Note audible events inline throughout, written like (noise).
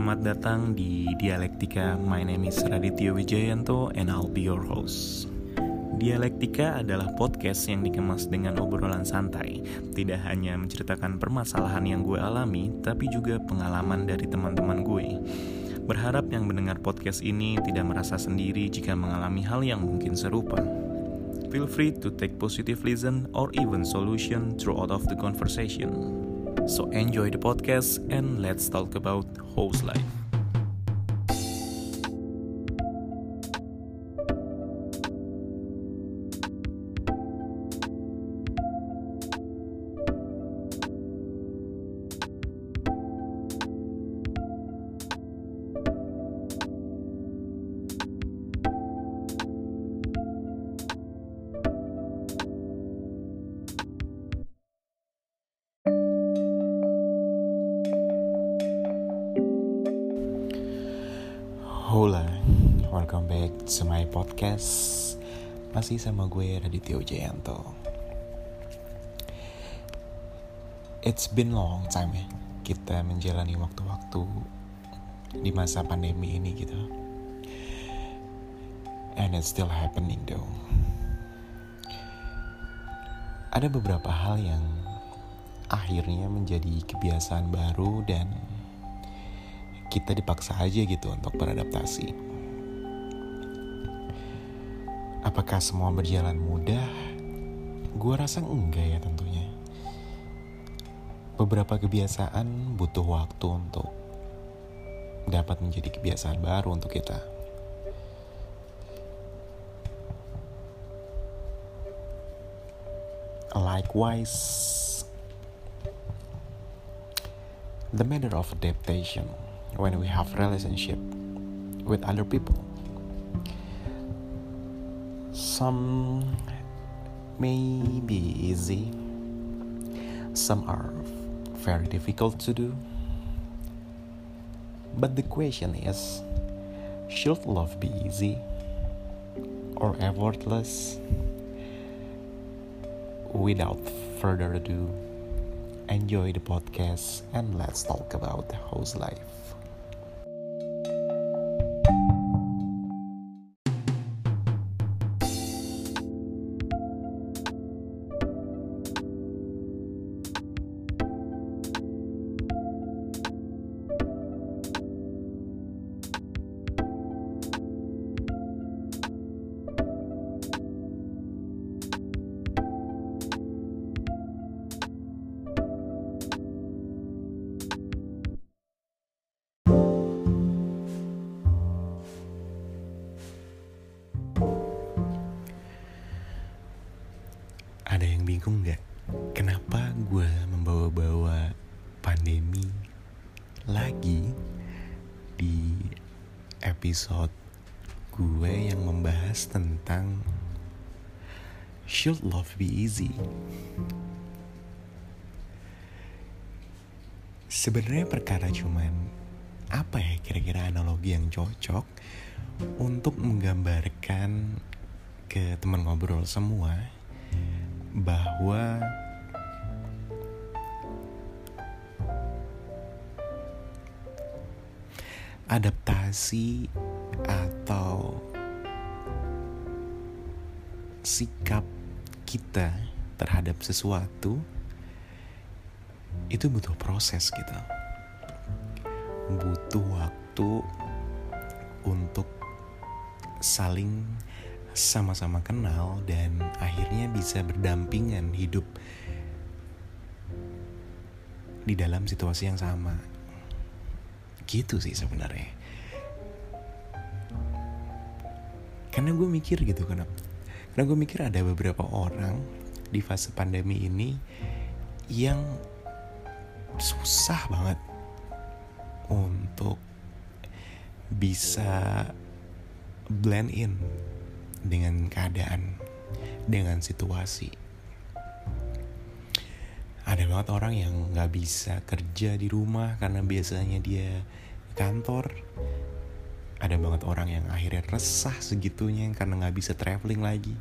Selamat datang di Dialektika. My name is Raditya Wijayanto and I'll be your host. Dialektika adalah podcast yang dikemas dengan obrolan santai. Tidak hanya menceritakan permasalahan yang gue alami, tapi juga pengalaman dari teman-teman gue. Berharap yang mendengar podcast ini tidak merasa sendiri jika mengalami hal yang mungkin serupa. Feel free to take positive listen or even solution throughout of the conversation. So enjoy the podcast and let's talk about host life. Masih sama gue Raditya Jayanto It's been long time ya Kita menjalani waktu-waktu Di masa pandemi ini gitu. And it's still happening though. Ada beberapa hal yang Akhirnya menjadi kebiasaan baru dan kita dipaksa aja gitu untuk beradaptasi. Apakah semua berjalan mudah? Gue rasa enggak ya tentunya. Beberapa kebiasaan butuh waktu untuk dapat menjadi kebiasaan baru untuk kita. Likewise, the matter of adaptation when we have relationship with other people some may be easy some are very difficult to do. But the question is should love be easy or effortless without further ado? Enjoy the podcast and let's talk about the house life episode gue yang membahas tentang Should Love Be Easy? Sebenarnya perkara cuman apa ya kira-kira analogi yang cocok untuk menggambarkan ke teman ngobrol semua bahwa adaptasi atau sikap kita terhadap sesuatu itu butuh proses gitu butuh waktu untuk saling sama-sama kenal dan akhirnya bisa berdampingan hidup di dalam situasi yang sama. Gitu sih sebenarnya. Karena gue mikir gitu kenapa? Karena gue mikir ada beberapa orang di fase pandemi ini yang susah banget untuk bisa blend in dengan keadaan, dengan situasi. Ada banget orang yang nggak bisa kerja di rumah karena biasanya dia kantor. Ada banget orang yang akhirnya resah segitunya karena nggak bisa traveling lagi.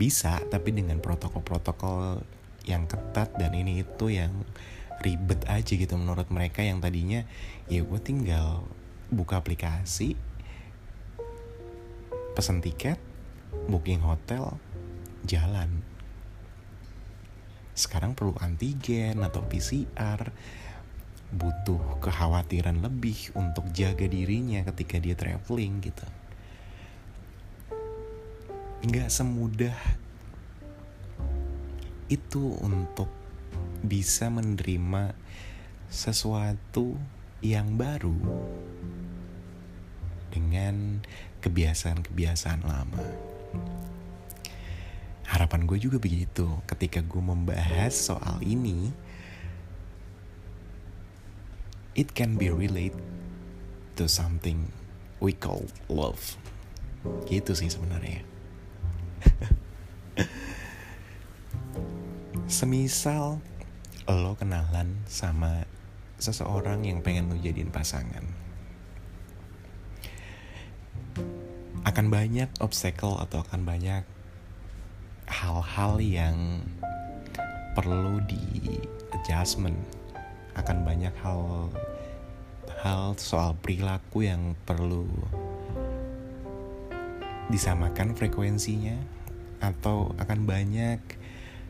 Bisa, tapi dengan protokol-protokol yang ketat dan ini itu yang ribet aja gitu menurut mereka yang tadinya ya gue tinggal buka aplikasi pesen tiket booking hotel jalan sekarang perlu antigen atau PCR butuh kekhawatiran lebih untuk jaga dirinya ketika dia traveling gitu nggak semudah itu untuk bisa menerima sesuatu yang baru dengan kebiasaan-kebiasaan lama. Harapan gue juga begitu ketika gue membahas soal ini. It can be relate to something we call love. Gitu sih sebenarnya. (laughs) Semisal lo kenalan sama seseorang yang pengen lo jadiin pasangan. Akan banyak obstacle atau akan banyak hal-hal yang perlu di adjustment. Akan banyak hal hal soal perilaku yang perlu disamakan frekuensinya atau akan banyak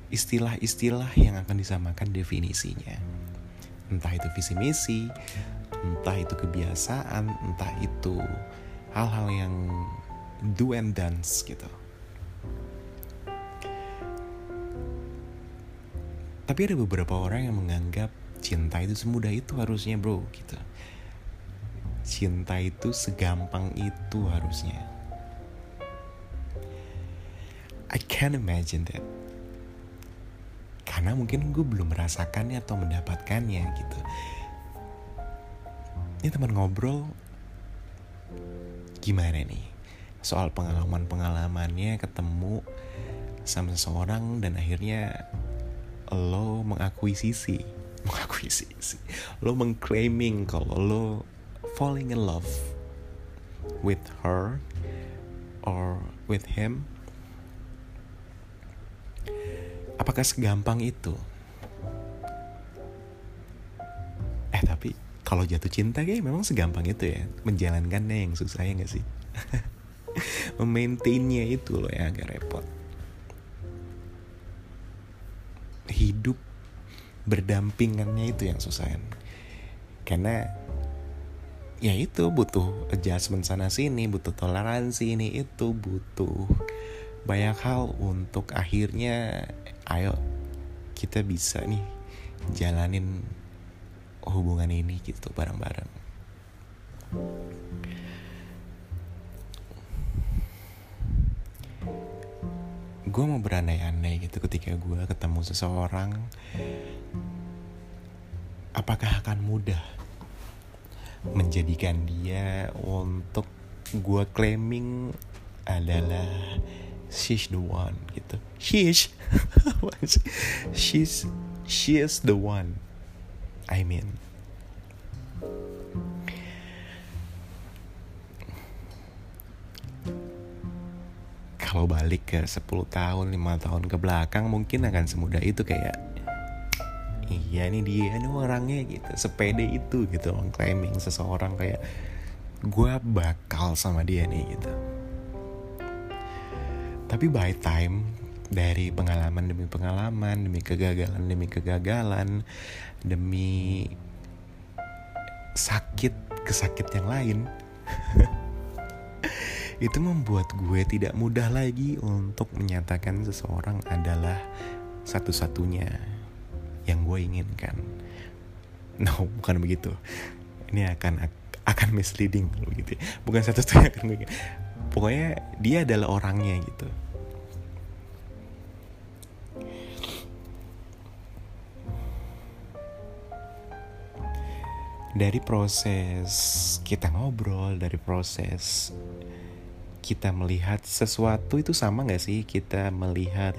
istilah-istilah yang akan disamakan definisinya. Entah itu visi misi, entah itu kebiasaan, entah itu hal-hal yang do and dance gitu. Tapi ada beberapa orang yang menganggap cinta itu semudah itu harusnya bro gitu. Cinta itu segampang itu harusnya. I can't imagine that karena mungkin gue belum merasakannya atau mendapatkannya gitu ini teman ngobrol gimana nih soal pengalaman pengalamannya ketemu sama seseorang dan akhirnya lo mengakuisisi (laughs) mengakuisisi lo mengclaiming kalau lo falling in love with her or with him apakah segampang itu? Eh tapi kalau jatuh cinta kayak memang segampang itu ya menjalankannya yang susah ya gak sih? (laughs) Memaintainnya itu loh yang agak repot. Berdampingannya itu yang susah kan. Karena ya itu butuh adjustment sana sini, butuh toleransi ini itu, butuh banyak hal untuk akhirnya ayo kita bisa nih jalanin hubungan ini gitu bareng-bareng gue mau berandai-andai gitu ketika gue ketemu seseorang apakah akan mudah menjadikan dia untuk gue claiming adalah she's the one gitu. She's (laughs) she's she the one I mean. Kalau balik ke 10 tahun 5 tahun ke belakang mungkin akan semudah itu kayak iya ini dia ini orangnya gitu. Sepede itu gitu claiming seseorang kayak gue bakal sama dia nih gitu. Tapi by time dari pengalaman demi pengalaman, demi kegagalan demi kegagalan, demi sakit kesakit yang lain, (laughs) itu membuat gue tidak mudah lagi untuk menyatakan seseorang adalah satu-satunya yang gue inginkan. No, bukan begitu. Ini akan akan misleading gitu. Ya. Bukan satu-satunya akan gue pokoknya dia adalah orangnya gitu dari proses kita ngobrol dari proses kita melihat sesuatu itu sama gak sih kita melihat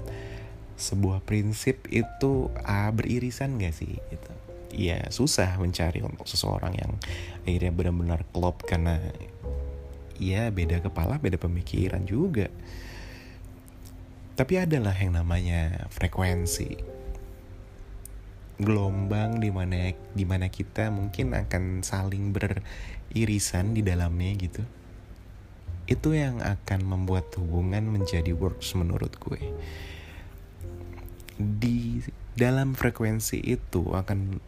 sebuah prinsip itu ah, beririsan gak sih gitu? Ya susah mencari untuk seseorang yang akhirnya benar-benar klop karena ya beda kepala beda pemikiran juga. Tapi adalah yang namanya frekuensi. Gelombang di mana di mana kita mungkin akan saling beririsan di dalamnya gitu. Itu yang akan membuat hubungan menjadi works menurut gue di dalam frekuensi itu akan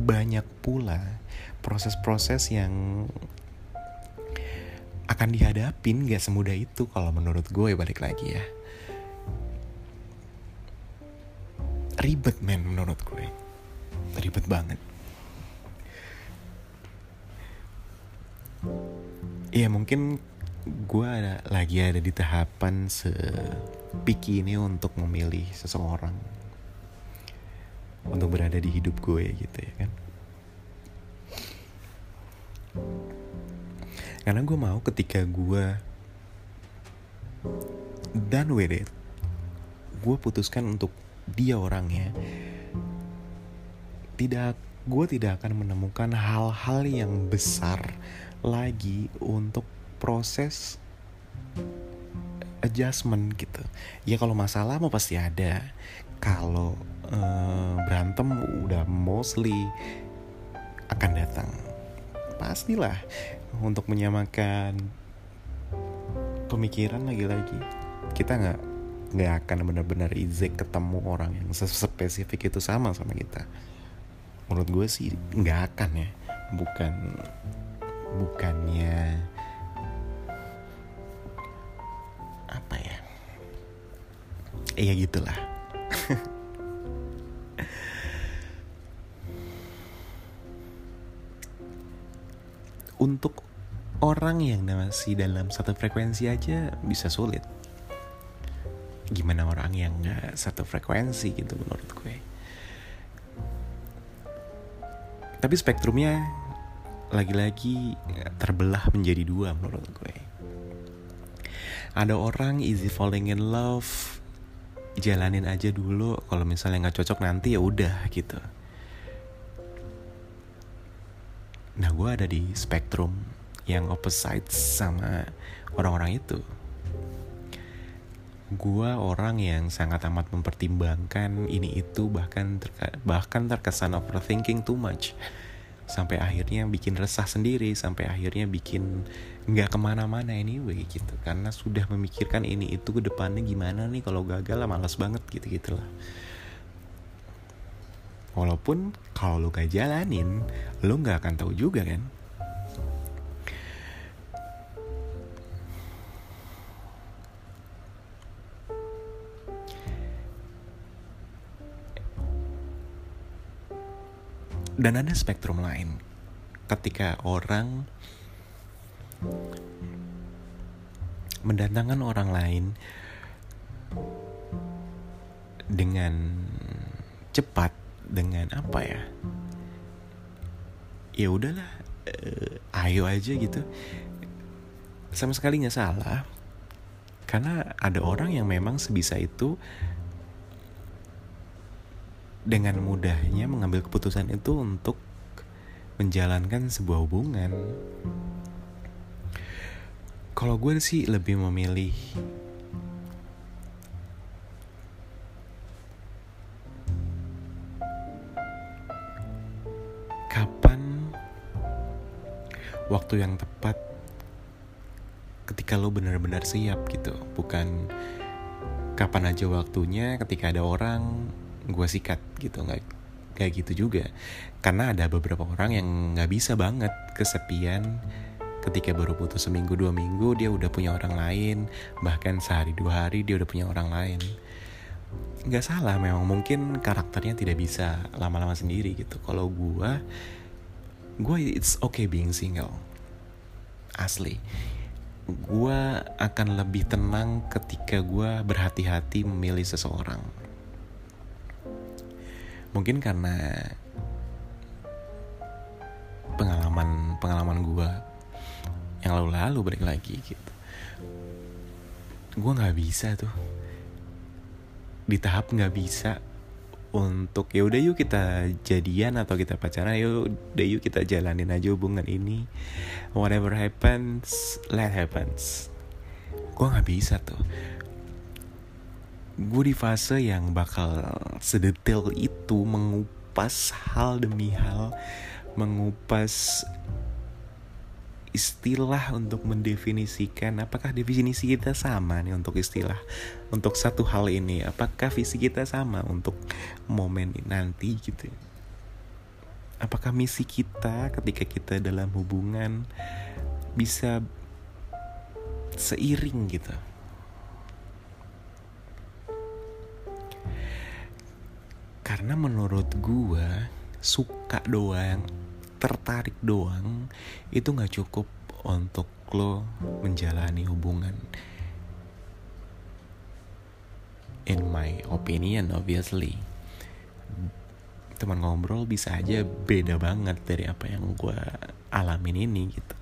banyak pula proses-proses yang akan dihadapin gak semudah itu kalau menurut gue balik lagi ya. Ribet men menurut gue. Ribet banget. Iya mungkin gue ada lagi ada di tahapan sepiki ini untuk memilih seseorang. Untuk berada di hidup gue gitu ya kan. Karena gue mau ketika gue done with it gue putuskan untuk dia orangnya tidak gue tidak akan menemukan hal-hal yang besar lagi untuk proses adjustment gitu. Ya kalau masalah mau pasti ada. Kalau uh, berantem udah mostly akan datang. Pastilah untuk menyamakan pemikiran lagi-lagi kita nggak nggak akan benar-benar easy ketemu orang yang spesifik itu sama sama kita. Menurut gue sih nggak akan ya. Bukan bukannya apa ya? Iya gitulah. (laughs) Untuk orang yang masih dalam satu frekuensi aja bisa sulit. Gimana orang yang nggak satu frekuensi gitu menurut gue? Tapi spektrumnya lagi-lagi terbelah menjadi dua menurut gue. Ada orang easy falling in love, jalanin aja dulu. Kalau misalnya nggak cocok nanti ya udah gitu. Nah gue ada di spektrum yang opposite sama orang-orang itu. Gue orang yang sangat amat mempertimbangkan ini itu bahkan terka bahkan terkesan overthinking too much sampai akhirnya bikin resah sendiri sampai akhirnya bikin nggak ke mana-mana anyway gitu. Karena sudah memikirkan ini itu ke depannya gimana nih? Kalau gagal lah malas banget gitu gitulah walaupun kalau lo gak jalanin lo nggak akan tahu juga kan dan ada spektrum lain. Ketika orang mendatangkan orang lain dengan cepat dengan apa ya? Ya udahlah uh, ayo aja gitu. Sama sekali nggak salah. Karena ada orang yang memang sebisa itu dengan mudahnya mengambil keputusan itu untuk menjalankan sebuah hubungan. Kalau gue sih lebih memilih kapan waktu yang tepat ketika lo benar-benar siap gitu, bukan kapan aja waktunya ketika ada orang gue sikat gitu nggak kayak gitu juga. Karena ada beberapa orang yang nggak bisa banget kesepian. Ketika baru putus seminggu dua minggu dia udah punya orang lain. Bahkan sehari dua hari dia udah punya orang lain. Nggak salah memang mungkin karakternya tidak bisa lama-lama sendiri gitu. Kalau gue gue it's okay being single. Asli. Gue akan lebih tenang ketika gue berhati-hati memilih seseorang mungkin karena pengalaman pengalaman gue yang lalu-lalu balik lagi gitu. Gue nggak bisa tuh. Di tahap nggak bisa untuk ya udah yuk kita jadian atau kita pacaran yuk udah yuk kita jalanin aja hubungan ini. Whatever happens let happens. Gue nggak bisa tuh gue di fase yang bakal sedetail itu mengupas hal demi hal mengupas istilah untuk mendefinisikan apakah definisi kita sama nih untuk istilah untuk satu hal ini. Apakah visi kita sama untuk momen nanti gitu apakah misi kita ketika kita dalam hubungan bisa seiring gitu karena menurut gua suka doang tertarik doang itu nggak cukup untuk lo menjalani hubungan. In my opinion obviously. Teman ngobrol bisa aja beda banget dari apa yang gue alamin ini gitu.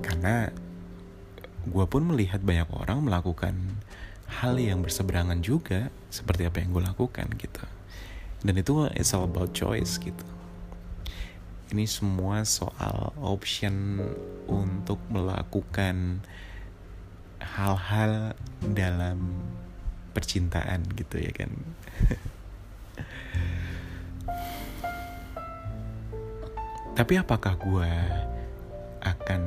Karena gue pun melihat banyak orang melakukan hal yang berseberangan juga seperti apa yang gue lakukan gitu dan itu it's all about choice gitu. Ini semua soal option untuk melakukan hal-hal dalam percintaan gitu ya kan. (laughs) Tapi apakah gue akan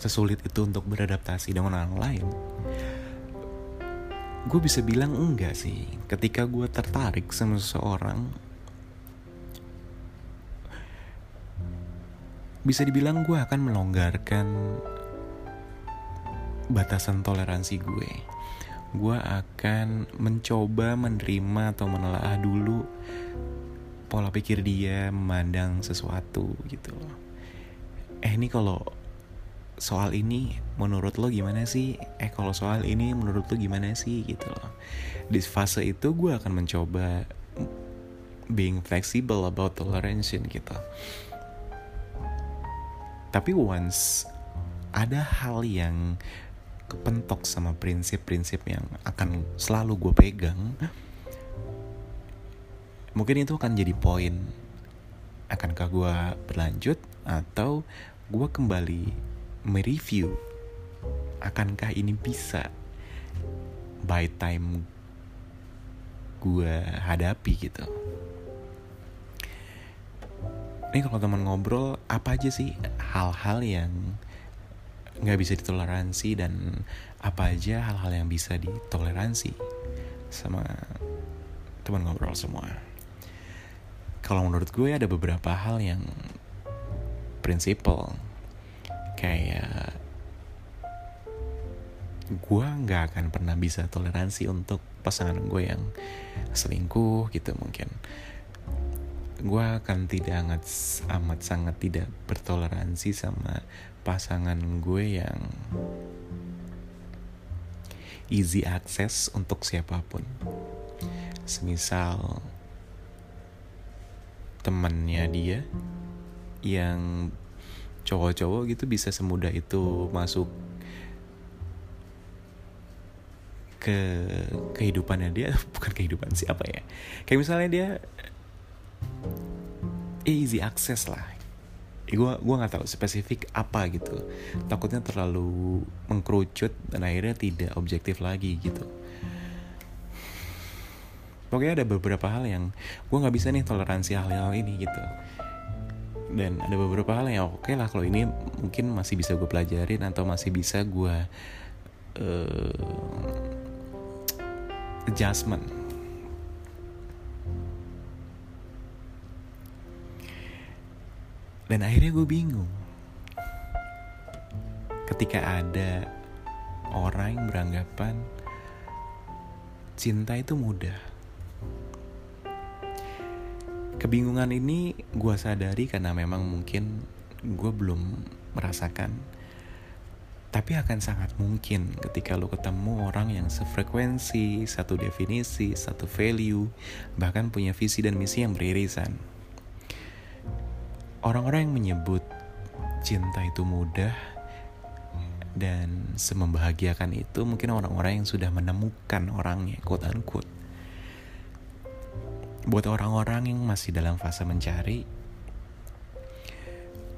sesulit itu untuk beradaptasi dengan orang lain gue bisa bilang enggak sih ketika gue tertarik sama seseorang bisa dibilang gue akan melonggarkan batasan toleransi gue. Gue akan mencoba menerima atau menelaah dulu pola pikir dia memandang sesuatu gitu loh. Eh ini kalau soal ini menurut lo gimana sih? Eh kalau soal ini menurut lo gimana sih gitu loh. Di fase itu gue akan mencoba being flexible about toleration gitu tapi once ada hal yang kepentok sama prinsip-prinsip yang akan selalu gue pegang mungkin itu akan jadi poin akankah gue berlanjut atau gue kembali mereview akankah ini bisa by time gue hadapi gitu? Ini kalau teman ngobrol apa aja sih hal-hal yang nggak bisa ditoleransi dan apa aja hal-hal yang bisa ditoleransi sama teman ngobrol semua? Kalau menurut gue ada beberapa hal yang prinsipal kayak gue nggak akan pernah bisa toleransi untuk pasangan gue yang selingkuh gitu mungkin gue akan tidak amat, amat sangat tidak bertoleransi sama pasangan gue yang easy access untuk siapa pun. Semisal temannya dia yang cowok-cowok gitu bisa semudah itu masuk ke kehidupannya dia. (laughs) Bukan kehidupan siapa ya? Kayak misalnya dia easy access lah. Gue gue nggak tahu spesifik apa gitu. Takutnya terlalu mengkerucut dan akhirnya tidak objektif lagi gitu. Pokoknya ada beberapa hal yang gue nggak bisa nih toleransi hal-hal ini gitu dan ada beberapa hal yang oke okay lah kalau ini mungkin masih bisa gue pelajarin atau masih bisa gue uh, adjustment Dan akhirnya gue bingung. Ketika ada orang yang beranggapan cinta itu mudah. Kebingungan ini gue sadari karena memang mungkin gue belum merasakan. Tapi akan sangat mungkin ketika lo ketemu orang yang sefrekuensi, satu definisi, satu value, bahkan punya visi dan misi yang beririsan Orang-orang yang menyebut cinta itu mudah dan semembahagiakan itu mungkin orang-orang yang sudah menemukan orangnya, quote unquote. Buat orang-orang yang masih dalam fase mencari,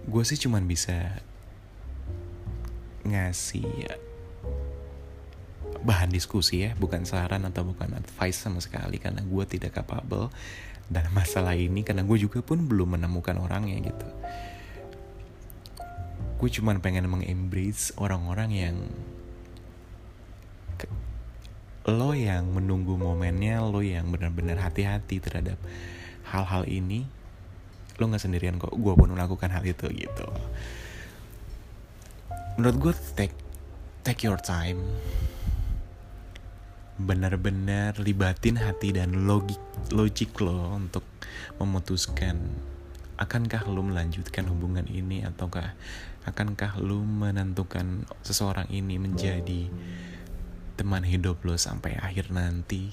gue sih cuman bisa ngasih bahan diskusi ya bukan saran atau bukan advice sama sekali karena gue tidak capable dalam masalah ini karena gue juga pun belum menemukan orangnya gitu. Gue cuman pengen mengembrace orang-orang yang lo yang menunggu momennya lo yang benar-benar hati-hati terhadap hal-hal ini lo nggak sendirian kok. Gue pun melakukan hal itu gitu. Menurut gue take take your time. Benar-benar libatin hati dan logik logik lo untuk memutuskan akankah lo melanjutkan hubungan ini ataukah akankah lo menentukan seseorang ini menjadi teman hidup lo sampai akhir nanti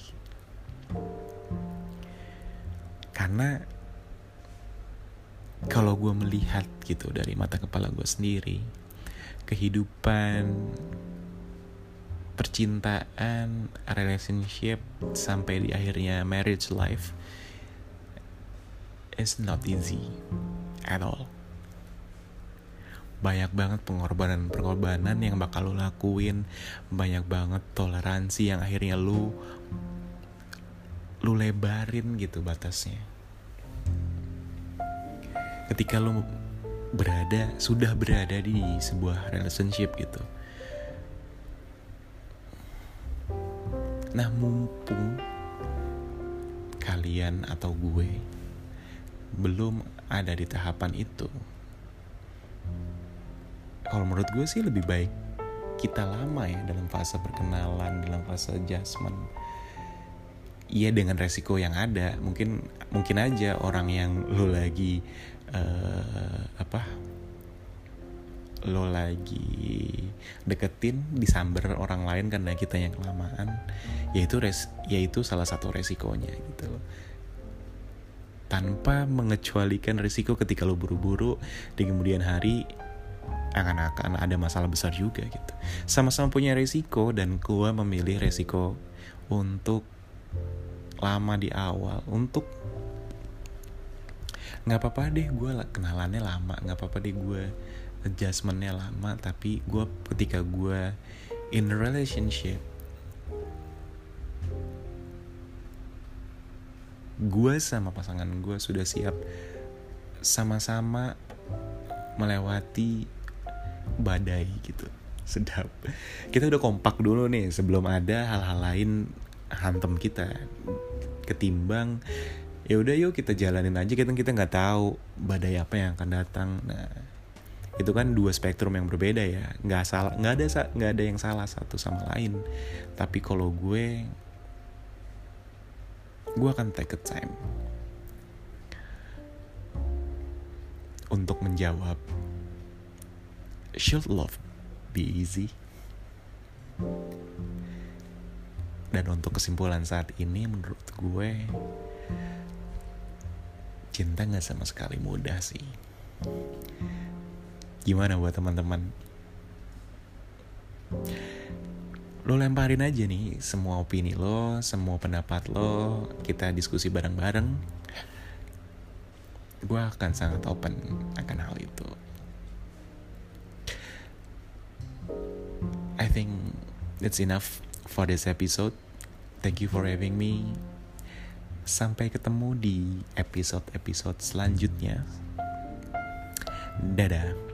karena kalau gue melihat gitu dari mata kepala gue sendiri kehidupan percintaan, relationship sampai di akhirnya marriage life is not easy at all. Banyak banget pengorbanan-pengorbanan yang bakal lo lakuin, banyak banget toleransi yang akhirnya lu lu lebarin gitu batasnya. Ketika lu berada, sudah berada di sebuah relationship gitu Nah mumpung kalian atau gue belum ada di tahapan itu kalau menurut gue sih lebih baik kita lama ya dalam fase perkenalan dalam fase adjustment. Iya dengan resiko yang ada. Mungkin mungkin aja orang yang lo lagi uh, apa lo lagi deketin disamber orang lain karena kita yang kelamaan yaitu res yaitu salah satu resikonya gitu tanpa mengecualikan resiko ketika lo buru-buru di kemudian hari akan-akan ada masalah besar juga gitu. Sama-sama punya resiko dan gue memilih resiko untuk lama di awal untuk nggak apa-apa deh gue kenalannya lama nggak apa-apa deh gue adjustmentnya lama tapi gue ketika gue in relationship gue sama pasangan gue sudah siap sama-sama melewati badai gitu. Sedap. Kita udah kompak dulu nih sebelum ada hal-hal lain hantem kita. Ketimbang ya udah yuk kita jalanin aja. Kita kita nggak tahu badai apa yang akan datang. Nah itu kan dua spektrum yang berbeda ya. Nggak salah nggak ada nggak ada yang salah satu sama lain. Tapi kalau gue gue akan take a time untuk menjawab should love be easy dan untuk kesimpulan saat ini menurut gue cinta nggak sama sekali mudah sih Gimana buat teman-teman? Lo lemparin aja nih semua opini lo, semua pendapat lo, kita diskusi bareng-bareng. Gue akan sangat open akan hal itu. Think that's enough for this episode. Thank you for having me. Sampai ketemu di episode-episode selanjutnya. Dadah.